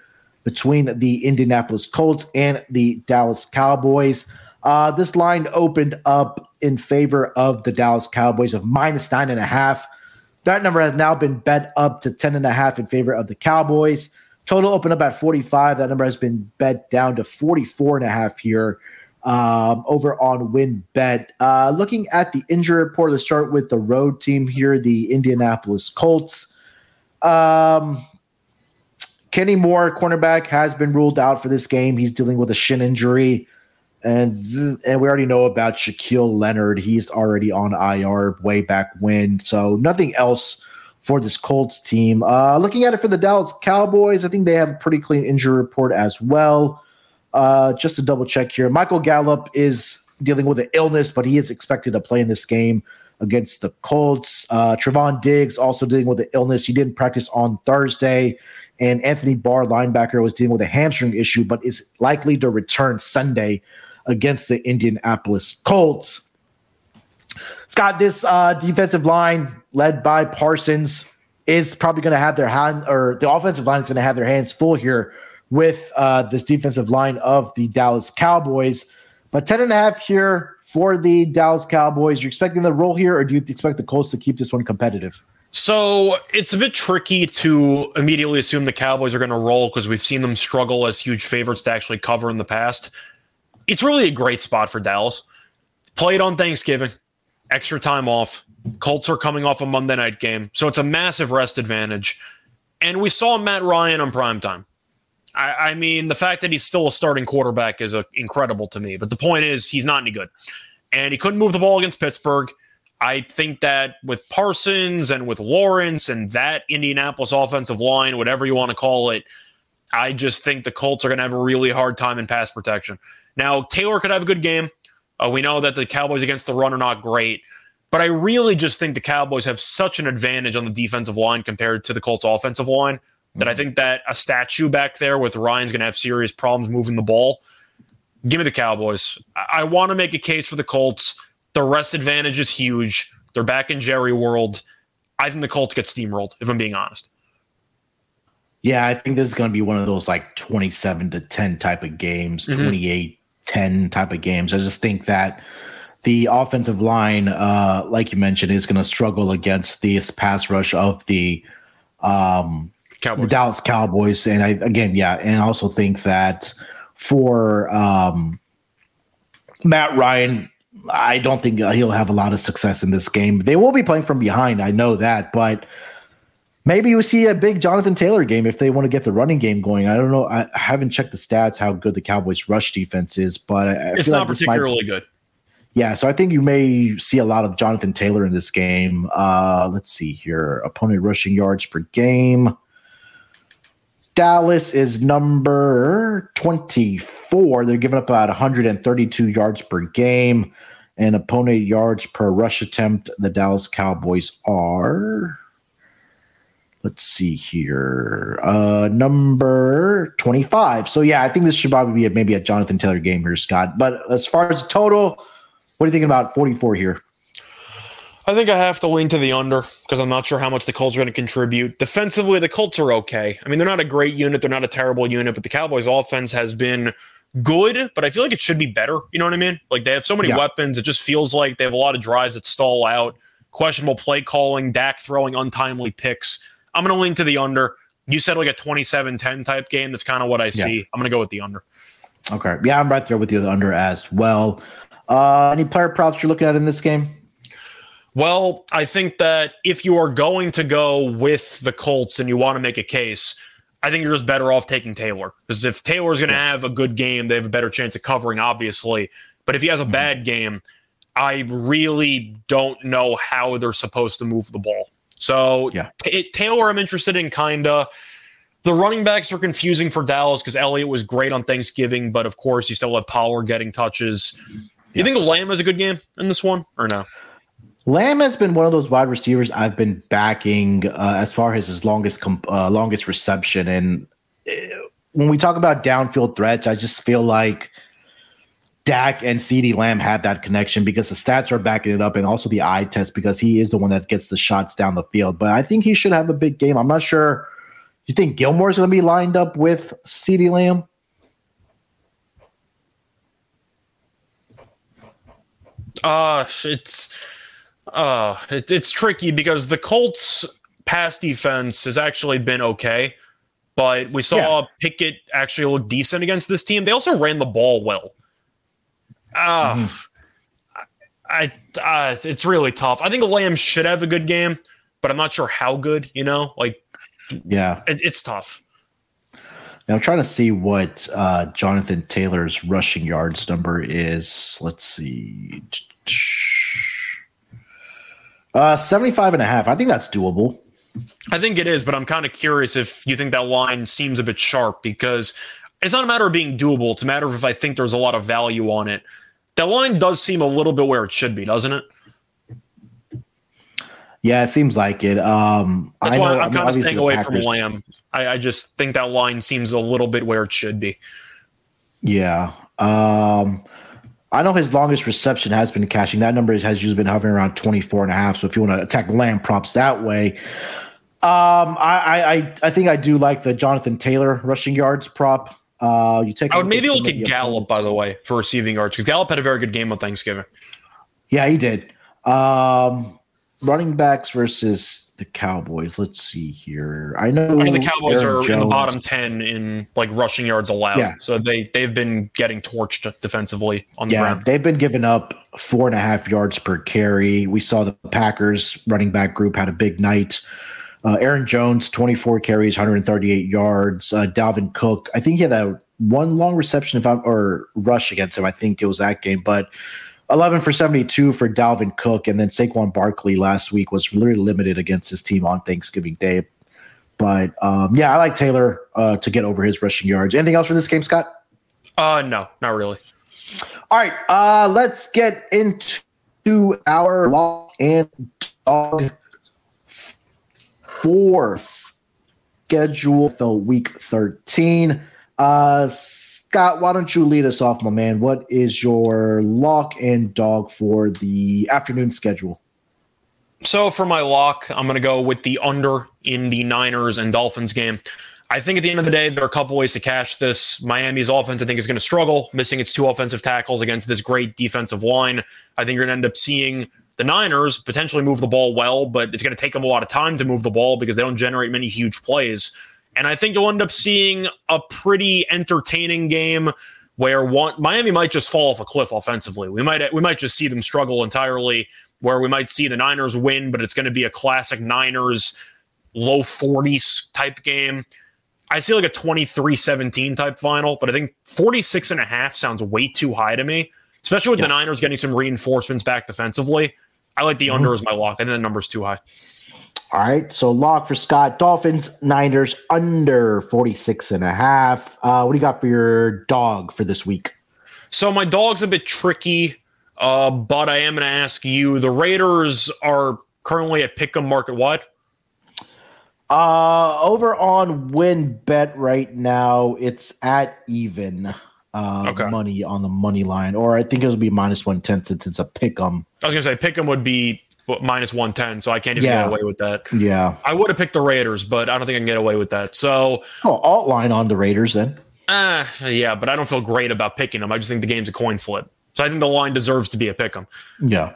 between the Indianapolis Colts and the Dallas Cowboys. Uh, this line opened up in favor of the Dallas Cowboys of minus nine and a half. That number has now been bet up to 10 and a half in favor of the Cowboys. Total opened up at 45. That number has been bet down to 44 and a half here um, over on WynnBET. Uh, looking at the injury report, let's start with the road team here, the Indianapolis Colts. Um, Kenny Moore, cornerback, has been ruled out for this game. He's dealing with a shin injury. And th- and we already know about Shaquille Leonard. He's already on IR way back when. So nothing else for this Colts team. Uh, looking at it for the Dallas Cowboys, I think they have a pretty clean injury report as well. Uh, just to double check here, Michael Gallup is dealing with an illness, but he is expected to play in this game against the Colts. Uh, Trevon Diggs also dealing with an illness. He didn't practice on Thursday. And Anthony Barr, linebacker, was dealing with a hamstring issue, but is likely to return Sunday against the Indianapolis Colts. Scott, this uh, defensive line led by Parsons is probably going to have their hand, or the offensive line is going to have their hands full here with uh, this defensive line of the Dallas Cowboys. But 10 and a half here for the Dallas Cowboys. You're expecting the roll here, or do you expect the Colts to keep this one competitive? So it's a bit tricky to immediately assume the Cowboys are going to roll because we've seen them struggle as huge favorites to actually cover in the past. It's really a great spot for Dallas. Played on Thanksgiving, extra time off. Colts are coming off a Monday night game, so it's a massive rest advantage. And we saw Matt Ryan on prime time. I, I mean, the fact that he's still a starting quarterback is uh, incredible to me. But the point is, he's not any good, and he couldn't move the ball against Pittsburgh. I think that with Parsons and with Lawrence and that Indianapolis offensive line, whatever you want to call it, I just think the Colts are going to have a really hard time in pass protection. Now, Taylor could have a good game. Uh, we know that the Cowboys against the run are not great, but I really just think the Cowboys have such an advantage on the defensive line compared to the Colts offensive line that I think that a statue back there with Ryan's going to have serious problems moving the ball. Give me the Cowboys. I, I want to make a case for the Colts. The rest advantage is huge. They're back in Jerry world. I think the Colts get steamrolled, if I'm being honest. Yeah, I think this is going to be one of those like 27 to 10 type of games, Mhm. 28 10 type of games. I just think that the offensive line, uh, like you mentioned, is going to struggle against this pass rush of the um, the Dallas Cowboys. And I, again, yeah, and I also think that for um, Matt Ryan, I don't think uh, he'll have a lot of success in this game. They will be playing from behind. I know that, but maybe you see a big Jonathan Taylor game if they want to get the running game going. I don't know. I, haven't checked the stats how good the Cowboys rush defense is, but I, It's not like particularly good. yeah, so I think you may see a lot of Jonathan Taylor in this game. Uh, let's see here. Opponent rushing yards per game. Dallas is number 24. They're giving up about 132 yards per game. And opponent yards per rush attempt, the Dallas Cowboys are. Let's see here. Uh, number 25. So, yeah, I think this should probably be a, maybe a Jonathan Taylor game here, Scott. But as far as the total, what are you thinking about 44 here? I think I have to lean to the under because I'm not sure how much the Colts are going to contribute. Defensively, the Colts are okay. I mean, they're not a great unit, they're not a terrible unit, but the Cowboys' offense has been good, but I feel like it should be better. You know what I mean? Like they have so many Yeah. weapons, it just feels like they have a lot of drives that stall out, questionable play calling, Dak throwing untimely picks. I'm going to lean to the under. You said like a 27 10 type game. That's kind of what I Yeah. see. I'm going to go with the under. Okay. Yeah, I'm right there with you, the under as well. Uh, any player props you're looking at in this game? Well, I think that if you are going to go with the Colts and you want to make a case, I think you're just better off taking Taylor because if Taylor's going to have a good game, they have a better chance of covering, obviously. But if he has a mm-hmm. bad game, I really don't know how they're supposed to move the ball. So Yeah. Ta- Taylor, I'm interested in kinda. The running backs are confusing for Dallas because Elliott was great on Thanksgiving, but of course you still have Pollard getting touches. You think Lamb is a good game in this one or no? Lamb has been one of those wide receivers I've been backing uh, as far as his longest com- uh, longest reception. And uh, when we talk about downfield threats, I just feel like Dak and CeeDee Lamb have that connection because the stats are backing it up, and also the eye test because he is the one that gets the shots down the field. But I think he should have a big game. I'm not sure. You think Gilmore's going to be lined up with CeeDee Lamb? Uh it's uh it, it's tricky because the Colts pass defense has actually been okay, but we saw Pickett actually look decent against this team. They also ran the ball well. Uh, I, uh it's really tough. I think Lamb should have a good game, but I'm not sure how good, you know? Like Yeah. it, it's tough. Now I'm trying to see what uh, Jonathan Taylor's rushing yards number is. Let's see. Uh, 75 and a half. I think that's doable. I think it is, but I'm kind of curious if you think that line seems a bit sharp because it's not a matter of being doable. It's a matter of if I think there's a lot of value on it. That line does seem a little bit where it should be, doesn't it? Yeah, it seems like it. Um, That's I why know- I'm kind of staying away Packers- from Lamb. I, I just think that line seems a little bit where it should be. Yeah. Um, I know his longest reception has been catching. That number has usually been hovering around 24 and a half. So if you want to attack Lamb props that way, um, I, I I think I do like the Jonathan Taylor rushing yards prop. Uh, you take. I would maybe look at Gallup, by the way, for receiving yards because Gallup had a very good game on Thanksgiving. Yeah, he did. Um, running backs versus the Cowboys. Let's see here. I know, I mean, the Cowboys Aaron are in the bottom ten in like rushing yards allowed, Yeah. so they they've been getting torched defensively on the Yeah, ground. they've been giving up four and a half yards per carry. We saw the Packers running back group had a big night. Uh, Aaron Jones, 24 carries, 138 yards. Uh, Dalvin Cook, I think he had that one long reception if I'm, or rush against him. I think it was that game, but 11 for 72 for Dalvin Cook. And then Saquon Barkley last week was really limited against his team on Thanksgiving Day. But um, yeah, I like Taylor uh, to get over his rushing yards. Anything else for this game, Scott? Uh, no, not really. All right, uh, let's get into our lock and dog for schedule for week 13. Uh, Scott, why don't you lead us off, my man? What is your lock and dog for the afternoon schedule? So for my lock, I'm going to go with the under in the Niners and Dolphins game. I think at the end of the day, there are a couple ways to cash this. Miami's offense, I think, is going to struggle, missing its two offensive tackles against this great defensive line. I think you're going to end up seeing the Niners potentially move the ball well, but it's going to take them a lot of time to move the ball because they don't generate many huge plays. And I think you'll end up seeing a pretty entertaining game where one Miami might just fall off a cliff offensively. We might we might just see them struggle entirely. Where we might see the Niners win, but it's going to be a classic Niners low 40s type game. I see like a 23-17 type final, but I think 46 and a half sounds way too high to me, especially with the Niners getting some reinforcements back defensively. I like the mm-hmm. under as my lock. I think the number's too high. All right, so lock for Scott. Dolphins, Niners under 46 and a half. Uh, what do you got for your dog for this week? So my dog's a bit tricky, uh, but I am going to ask you. The Raiders are currently at Pick'em market what? Uh, over on WynnBET right now, it's at even uh, Okay. money on the money line, or I think it would be minus 110 since it's a pick 'em. I was going to say Pick'em would be what, minus 110, so I can't even Yeah. get away with that. Yeah. I would have picked the Raiders, but I don't think I can get away with that. So, Oh, alt line on the Raiders then. uh, yeah, but I don't feel great about picking them. I just think the game's a coin flip. So I think the line deserves to be a pick 'em. Yeah.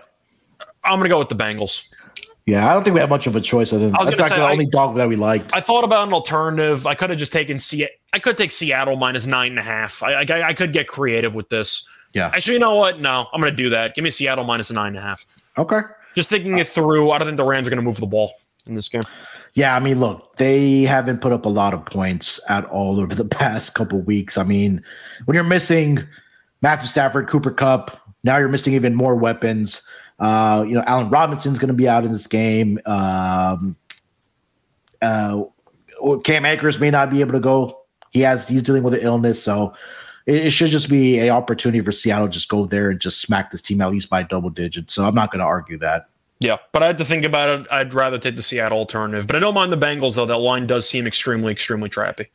I'm going to go with the Bengals. Yeah, I don't think we have much of a choice other than I was that's actually say, the I- only dog that we liked. I thought about an alternative. I could have just taken Se- I could take Seattle minus nine and a half. I, I, I could get creative with this. yeah. Actually, you know what? No, I'm going to do that. Give me Seattle minus a nine and a half. Okay. Just thinking it through, I don't think the Rams are going to move the ball in this game. Yeah, I mean, look, they haven't put up a lot of points at all over the past couple weeks. I mean, when you're missing Matthew Stafford, Cooper Kupp, now you're missing even more weapons. Uh, you know, Allen Robinson's going to be out in this game. Um, uh, Cam Akers may not be able to go. He has he's dealing with an illness, so it, it should just be a opportunity for Seattle to just go there and just smack this team at least by double digits. So I'm not going to argue that. Yeah, but I had to think about it. I'd rather take the Seattle alternative, but I don't mind the Bengals though. That line does seem extremely, extremely trappy.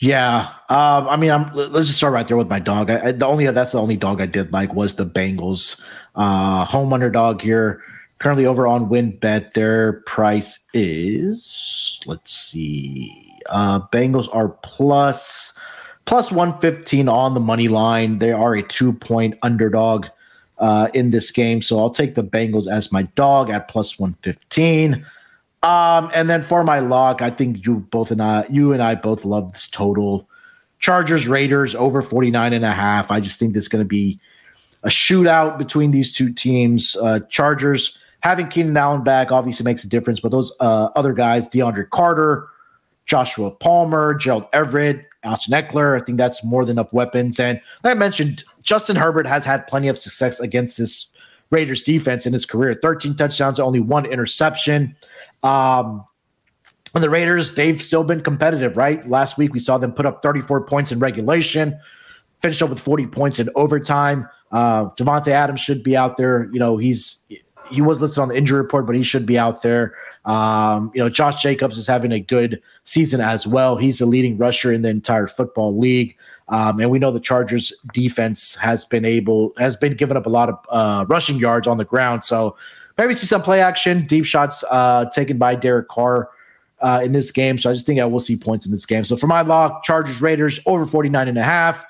Yeah, um, I mean, I'm, let's just start right there with my dog. I, I, the only that's the only dog I did like was the Bengals. Uh, home underdog here, currently over on WynnBET. Their price is let's see, uh, Bengals are plus plus one fifteen on the money line. They are a two point underdog uh, in this game, so I'll take the Bengals as my dog at plus one fifteen. Um, and then for my lock, I think you both and I, you and I both love this total. Chargers Raiders over 49 and a half. I just think this is going to be a shootout between these two teams. Uh, Chargers having Keenan Allen back obviously makes a difference, but those uh, other guys, DeAndre Carter, Joshua Palmer, Gerald Everett, Austin Ekeler, I think that's more than enough weapons. And like I mentioned, Justin Herbert has had plenty of success against this Raiders defense in his career 13 touchdowns, only one interception. Um, and the Raiders, they've still been competitive, right? Last week we saw them put up 34 points in regulation, finish up with 40 points in overtime. Uh, Davante Adams should be out there. You know, he's he was listed on the injury report, but he should be out there. Um, you know, Josh Jacobs is having a good season as well. He's the leading rusher in the entire football league. Um, and we know the Chargers defense has been able has been giving up a lot of uh, rushing yards on the ground. So maybe see some play action, deep shots uh, taken by Derek Carr uh, in this game. So I just think I will see points in this game. So for my lock, Chargers Raiders over 49 and a half.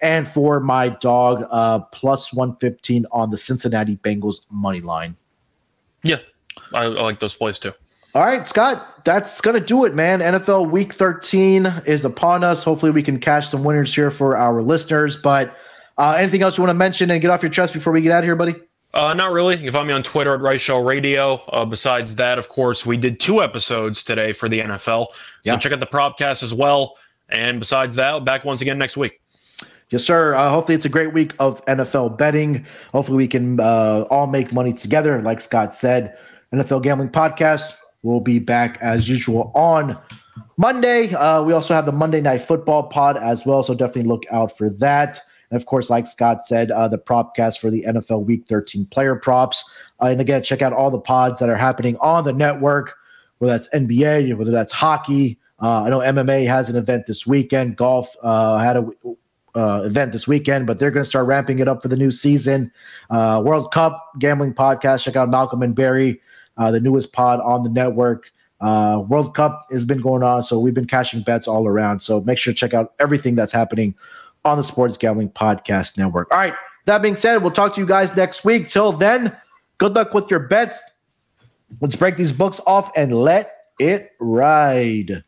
And for my dog, uh, plus 115 on the Cincinnati Bengals money line. Yeah, I, I like those plays too. All right, Scott, that's going to do it, man. NFL week 13 is upon us. Hopefully, we can catch some winners here for our listeners. But uh, anything else you want to mention and get off your chest before we get out of here, buddy? Uh, not really. You can find me on Twitter at Rice Show Radio. Uh, besides that, of course, we did two episodes today for the NFL. So Yeah. check out the Propcast as well. And besides that, back once again next week. Yes, sir. Uh, hopefully, it's a great week of NFL betting. Hopefully, we can uh, all make money together. Like Scott said, NFL Gambling Podcast will be back as usual on Monday. Uh, we also have the Monday Night Football pod as well. So definitely look out for that. And of course, like Scott said, uh, the propcast for the NFL Week 13 player props. Uh, and again, check out all the pods that are happening on the network, whether that's NBA, whether that's hockey. Uh, I know MMA has an event this weekend. Golf uh, had a uh, event this weekend, but they're going to start ramping it up for the new season. Uh, World Cup gambling podcast. Check out Malcolm and Barry, uh, the newest pod on the network. Uh, World Cup has been going on, so we've been cashing bets all around. So make sure to check out everything that's happening on the Sports Gambling Podcast Network. All right. That being said, we'll talk to you guys next week. Till then, good luck with your bets. Let's break these books off and let it ride.